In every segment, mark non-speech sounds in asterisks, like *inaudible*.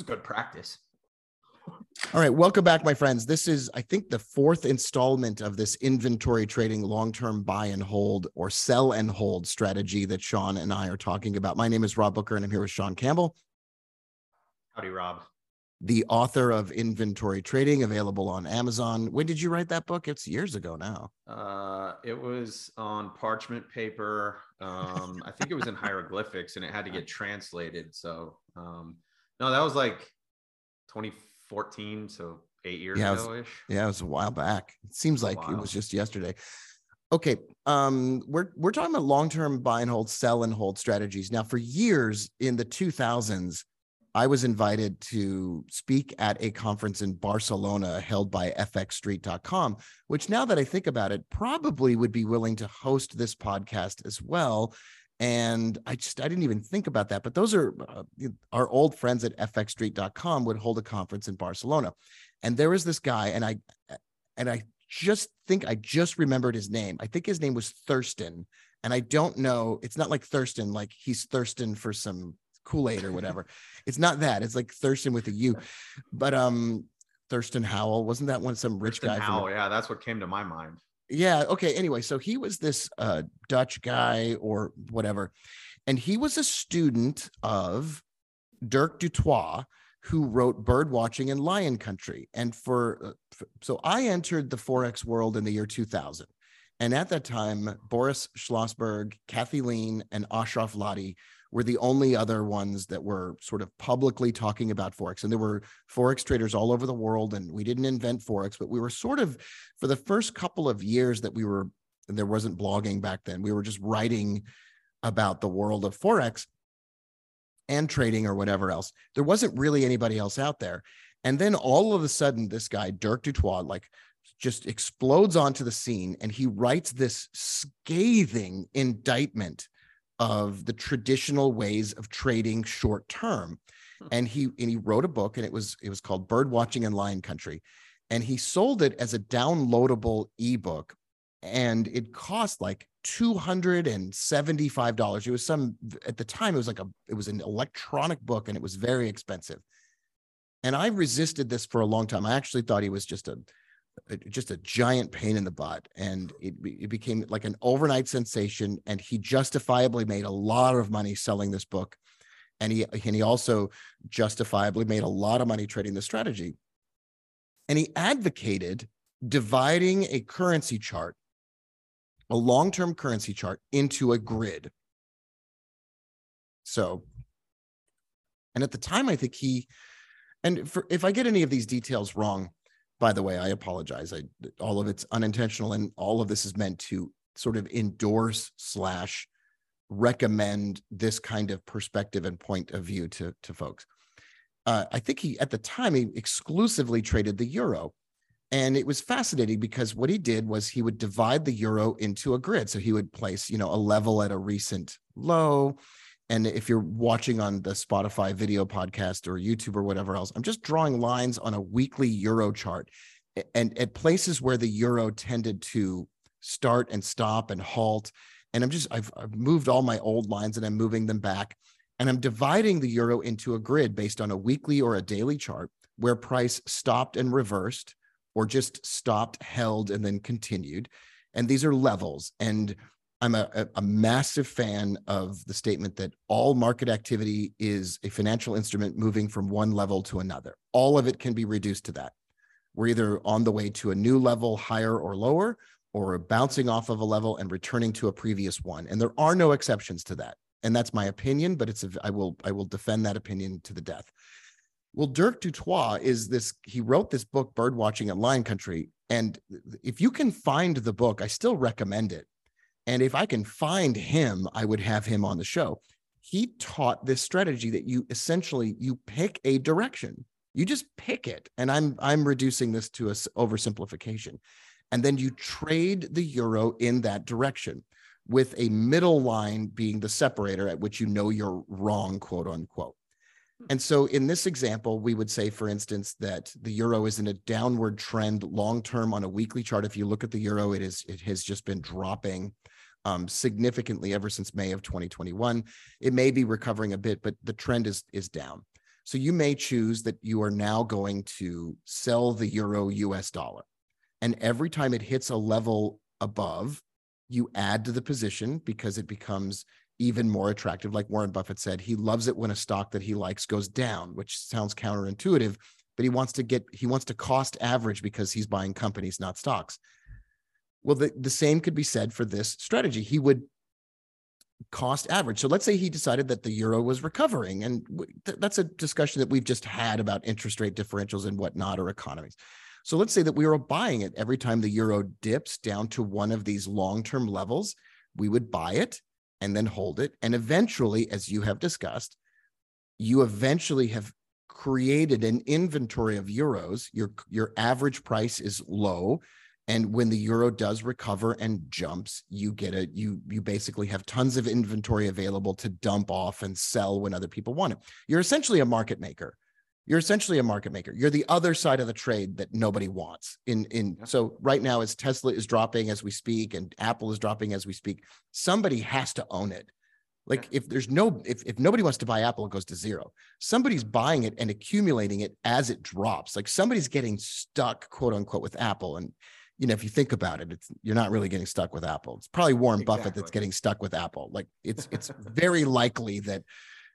was good practice. All right, welcome back, my friends. This is, I think, the fourth installment of this inventory trading long term buy and hold or sell and hold strategy that Shonn and I are talking about. My name is Rob Booker, and I'm here with Shonn Campbell. Howdy, Rob. The author of Inventory Trading, available on Amazon. When did you write that book? It's years ago now. Uh, it was on parchment paper. Um, I think it was in *laughs* hieroglyphics, and it had to get translated. So, um, no, that was like 2014, so eight years Yeah, ago ish. Yeah, it was a while back. It seems like it was just yesterday. Okay, um, we're we're talking about long-term buy and hold, sell and hold strategies. Now, for years in the 2000s, I was invited to speak at a conference in Barcelona held by fxstreet.com, which now that I think about it, probably would be willing to host this podcast as well. And I just I didn't even think about that. But those are uh, our old friends at fxstreet.com would hold a conference in Barcelona. And there was this guy, and I and I just think I just remembered his name. I think his name was Thurston. And I don't know, it's not like Thurston, like he's thirsting for some Kool-Aid or whatever. *laughs* it's not that. It's like Thurston with a U. But um Thurston Howell, wasn't that one some rich Kristen guy from Howell, yeah, that's what came to my mind. Yeah. Okay. Anyway, so he was this uh, Dutch guy or whatever, and he was a student of Dirk du Toit, who wrote Bird Watching in Lion Country. And for uh, f- so I entered the forex world in the year 2000, and at that time, Boris Schlossberg, Kathy Lien, and Ashraf Laidi were the only other ones that were sort of publicly talking about forex. And there were forex traders all over the world and we didn't invent forex but we were sort of for the first couple of years that we were and there wasn't blogging back then we were just writing about the world of forex and trading or whatever else. There wasn't really anybody else out there. And then all of a sudden this guy Dirk du Toit like just explodes onto the scene and he writes this scathing indictment of the traditional ways of trading short term. Hmm. and he and he wrote a book and it was it was called bird watching in lion country. And he sold it as a downloadable ebook and it cost like $275 it was some at the time it was like a it was an electronic book and it was very expensive. And i resisted this for a long time. I actually thought he was just a a- just a giant pain in the butt and it, it became like an overnight sensation and he justifiably made a lot of money selling this book and he and he also justifiably made a lot of money trading the strategy. And he advocated dividing a currency chart a long-term currency chart into a grid. So and at the time i think he and for, if i get any of these details wrong by the way i apologize. I all of it's unintentional and all of this is meant to sort of endorse slash recommend this kind of perspective and point of view to to folks. Uh, i think he at the time he exclusively traded the euro. And it was fascinating because what he did was he would divide the euro into a grid. So he would place you know a level at a recent low and if you're watching on the Spotify video podcast or YouTube or whatever else, I'm just drawing lines on a weekly euro chart and at places where the euro tended to start and stop and halt. And I'm just, I've, I've moved all my old lines and I'm moving them back. And I'm dividing the euro into a grid based on a weekly or a daily chart where price stopped and reversed or just stopped, held, and then continued. And these are levels. And I'm a, a, massive fan of the statement that all market activity is a financial instrument moving from one level to another. All of it can be reduced to that. We're either on the way to a new level, higher or lower, or bouncing off of a level and returning to a previous one. And there are no exceptions to that. And that's my opinion, but it's a, I will I will defend that opinion to the death. Well, Dirk du Toit is this, he wrote this book, Bird Watching at Lion Country. And if you can find the book, I still recommend it. And if I can find him, I would have him on the show. He taught this strategy that you essentially you pick a direction. You just pick it. And I'm I'm reducing this to a oversimplification. And then you trade the euro in that direction with a middle line being the separator at which you know you're wrong, quote unquote. And so in this example, we would say, for instance, that the euro is in a downward trend long term on a weekly chart. If you look at the euro, it is it has just been dropping um, significantly ever since May of 2021. It may be recovering a bit, but the trend is is down. So you may choose that you are now going to sell the euro US dollar. And every time it hits a level above, you add to the position because it becomes even more attractive. Like Warren Buffett said, he loves it when a stock that he likes goes down, which sounds counterintuitive, but he wants to get, he wants to cost average because he's buying companies, not stocks. Well, the, the same could be said for this strategy. He would cost average. So let's say he decided that the euro was recovering. And th- that's a discussion that we've just had about interest rate differentials and whatnot or economies. So let's say that we were buying it every time the euro dips down to one of these long term levels. We would buy it and then hold it. And eventually, as you have discussed, you eventually have created an inventory of euros. Your, your average price is low and when the euro does recover and jumps you get it you you basically have tons of inventory available to dump off and sell when other people want it you're essentially a market maker you're essentially a market maker. You're the other side of the trade that nobody wants. In in so right now as tesla is dropping as we speak and apple is dropping as we speak somebody has to own it. Like if there's no if, if nobody wants to buy apple it goes to zero. Somebody's buying it and accumulating it as it drops. Like somebody's getting stuck quote unquote with apple. And you know, if you think about it, it's you're not really getting stuck with Apple. It's probably Warren exactly. Buffett that's getting stuck with Apple. Like it's it's *laughs* very likely that,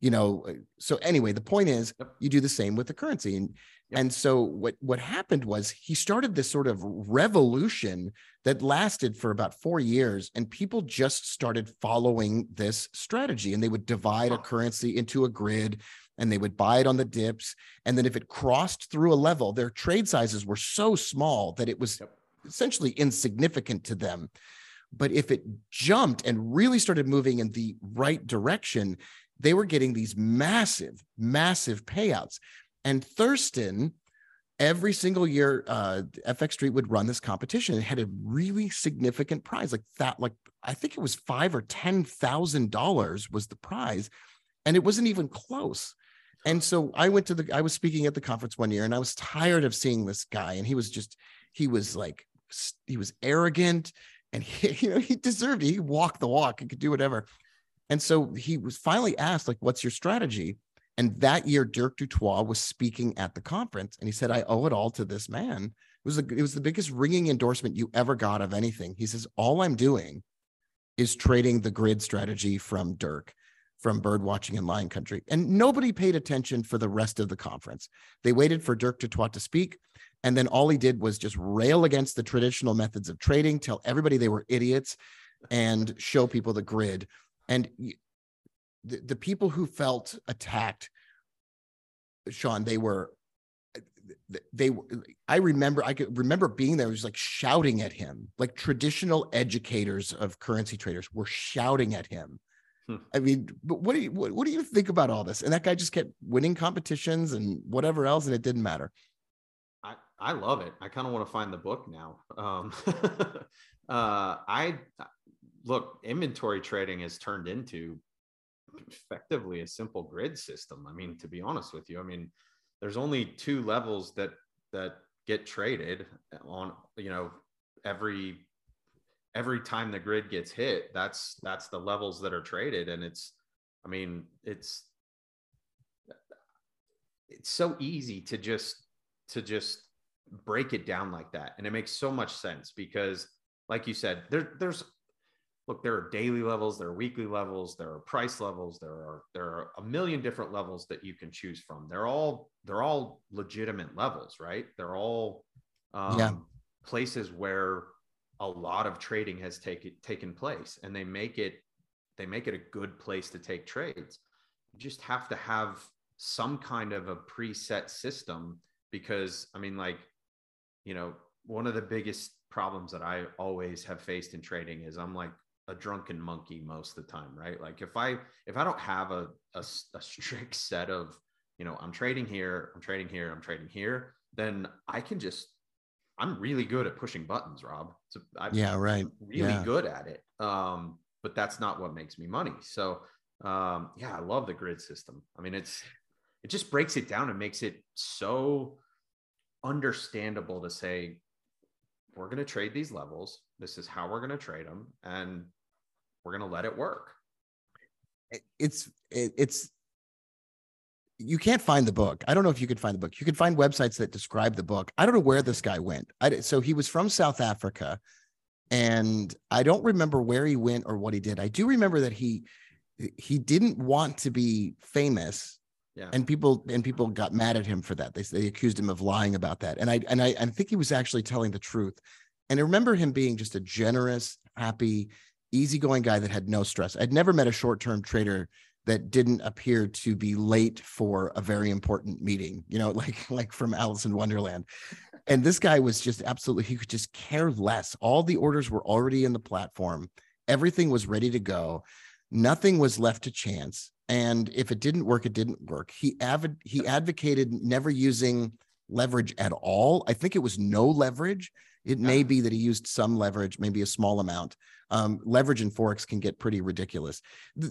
you know. Uh, so anyway, the point is, yep. you do the same with the currency, and yep. and so what what happened was he started this sort of revolution that lasted for about four years, and people just started following this strategy, and they would divide a currency into a grid and they would buy it on the dips. And then if it crossed through a level, their trade sizes were so small that it was yep essentially insignificant to them. But if it jumped and really started moving in the right direction, they were getting these massive, massive payouts. And Thurston, every single year, uh, FX Street would run this competition. It had a really significant prize, like that, like I think it was five or ten thousand dollars was the prize, and it wasn't even close. And so I went to the, I was speaking at the conference one year, and I was tired of seeing this guy, and he was just, he was like he was arrogant and *laughs* he, you know, he deserved it. He walked the walk and could do whatever. And so he was finally asked, like, what's your strategy? And that year, Dirk du Toit was speaking at the conference, and he said, "I owe it all to this man." It was the, it was the biggest ringing endorsement you ever got of anything. He says, "All I'm doing is trading the grid strategy from Dirk, from bird watching in Lion Country," and nobody paid attention for the rest of the conference. They waited for Dirk du Toit to speak. And then all he did was just rail against the traditional methods of trading, tell everybody they were idiots, and show people the grid. And the, the people who felt attacked, Shonn, they were they were i remember i could remember being there was like shouting at him like traditional educators of currency traders were shouting at him hmm. i mean but what do you what, what do you think about all this and that guy just kept winning competitions and whatever else and it didn't matter i I love it. I kind of want to find the book now. Um, *laughs* uh, I look, inventory trading has turned into effectively a simple grid system. I mean, to be honest with you, I mean, there's only two levels that that get traded on, you know, every every time the grid gets hit, that's that's the levels that are traded and it's I mean, it's it's so easy to just to just break it down like that. And it makes so much sense because, like you said, there, there's look, there are daily levels, there are weekly levels, there are price levels, there are there are a million different levels that you can choose from. They're all they're all legitimate levels, right? They're all um, yeah. places where a lot of trading has taken taken place, and they make it they make it a good place to take trades. You just have to have some kind of a preset system because I mean, like you know, one of the biggest problems that I always have faced in trading is I'm like a drunken monkey most of the time, right? Like if I if I don't have a, a, a strict set of, you know, I'm trading here, I'm trading here, I'm trading here, then I can just I'm really good at pushing buttons, Rob. So I'm yeah, right. Really yeah. good at it. Um, but that's not what makes me money. So um, yeah, I love the grid system. I mean, it's it just breaks it down and makes it so understandable to say we're going to trade these levels this is how we're going to trade them and we're going to let it work it's it's you can't find the book. I don't know if you could find the book. You can find websites that describe the book. I don't know where this guy went. I, so he was from South Africa, and I don't remember where he went or what he did. I do remember that he he didn't want to be famous. Yeah. And people and people got mad at him for that. They they accused him of lying about that. And I and I, I think he was actually telling the truth. And I remember him being just a generous, happy, easygoing guy that had no stress. I'd never met a short-term trader that didn't appear to be late for a very important meeting, you know, *laughs* like like from Alice in Wonderland. And this guy was just absolutely he could just care less. All the orders were already in the platform. Everything was ready to go. Nothing was left to chance. And if it didn't work, it didn't work. He avid he advocated never using leverage at all. I think it was no leverage. It may be that he used some leverage, maybe a small amount. Um, leverage in forex can get pretty ridiculous.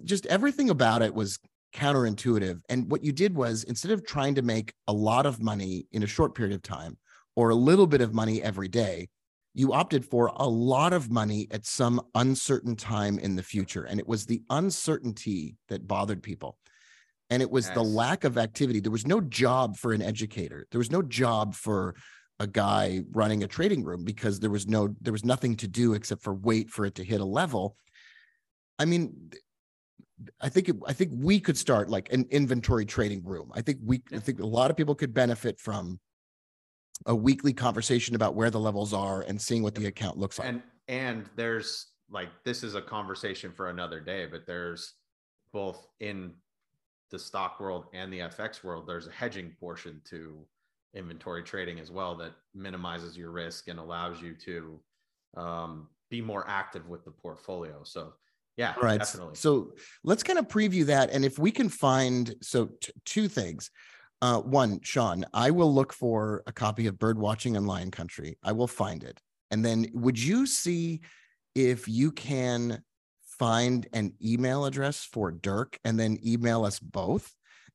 Just everything about it was counterintuitive. And what you did was instead of trying to make a lot of money in a short period of time or a little bit of money every day, you opted for a lot of money at some uncertain time in the future. And it was the uncertainty that bothered people. And it was yes. the lack of activity. There was no job for an educator. There was no job for a guy running a trading room because there was no there was nothing to do except for wait for it to hit a level. I mean i think it, i think we could start like an inventory trading room. I think we i think a lot of people could benefit from a weekly conversation about where the levels are and seeing what the account looks like. And and there's like this is a conversation for another day but there's both in the stock world and the fx world there's a hedging portion to inventory trading as well that minimizes your risk and allows you to um, be more active with the portfolio. So yeah, All right. Definitely. So let's kind of preview that. And if we can find, so t- two things. Uh, one, Shonn, I will look for a copy of Bird Watching in Lion Country. I will find it. And then would you see if you can find an email address for Dirk and then email us both?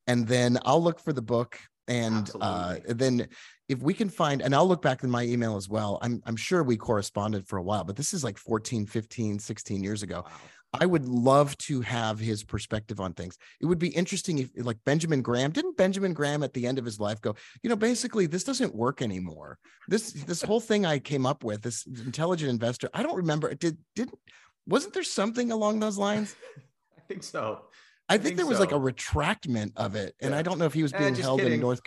And then I'll look for the book and uh, then if we can find and i'll look back in my email as well i'm i'm sure we corresponded for a while but this is like 14 15 16 years ago. Wow. i would love to have his perspective on things. It would be interesting if like benjamin graham didn't benjamin graham at the end of his life go you know basically this doesn't work anymore. This this whole thing i came up with this intelligent investor i don't remember did didn't wasn't there something along those lines? *laughs* I think so I think, think there was so. like a retractment of it, and yeah. I don't know if he was eh, being eh, held kidding. in North.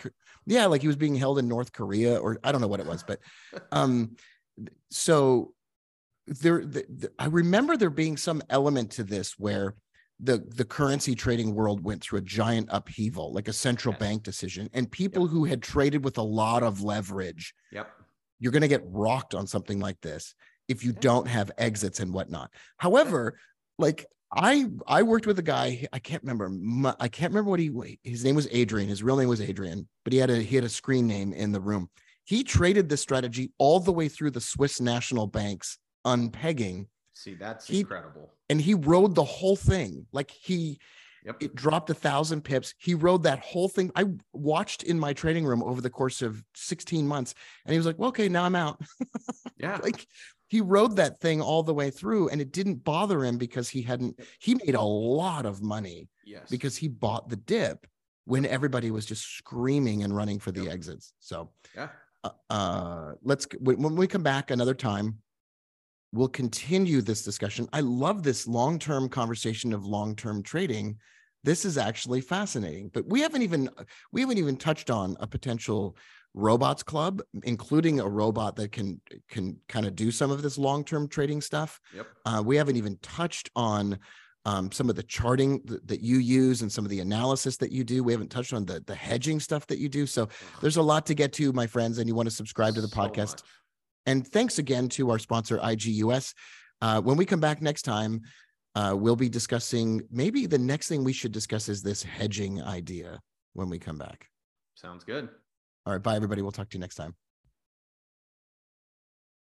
Yeah, like he was being held in North Korea, or I don't know what it was, but *laughs* um, so there. The, the, I remember there being some element to this where the the currency trading world went through a giant upheaval, like a central yes. bank decision, and people yep. who had traded with a lot of leverage. Yep. You're going to get rocked on something like this if you don't have exits and whatnot. However, like I I worked with a guy I can't remember I can't remember what he his name was Adrian his real name was Adrian but he had a he had a screen name in the room. He traded this strategy all the way through the Swiss National Bank's unpegging. See that's he, incredible. and he rode the whole thing. Like he yep. it dropped a thousand pips. He rode that whole thing. I watched in my trading room over the course of 16 months and he was like well, okay now I'm out. *laughs* Yeah. Like he rode that thing all the way through and it didn't bother him because he hadn't he made a lot of money yes. because he bought the dip when everybody was just screaming and running for the yep. exits. So yeah. uh, uh let's when we come back another time we'll continue this discussion. I love this long-term conversation of long-term trading. This is actually fascinating but we haven't even we haven't even touched on a potential robots club including a robot that can can kind of do some of this long-term trading stuff. Yep. Uh, we haven't even touched on um, some of the charting th- that you use and some of the analysis that you do. We haven't touched on the the hedging stuff that you do. So there's a lot to get to my friends and you want to subscribe to the so podcast. Much. and thanks again to our sponsor igus uh, when we come back next time uh, we'll be discussing maybe the next thing we should discuss is this hedging idea when we come back. Sounds good all right. Bye, everybody. We'll talk to you next time.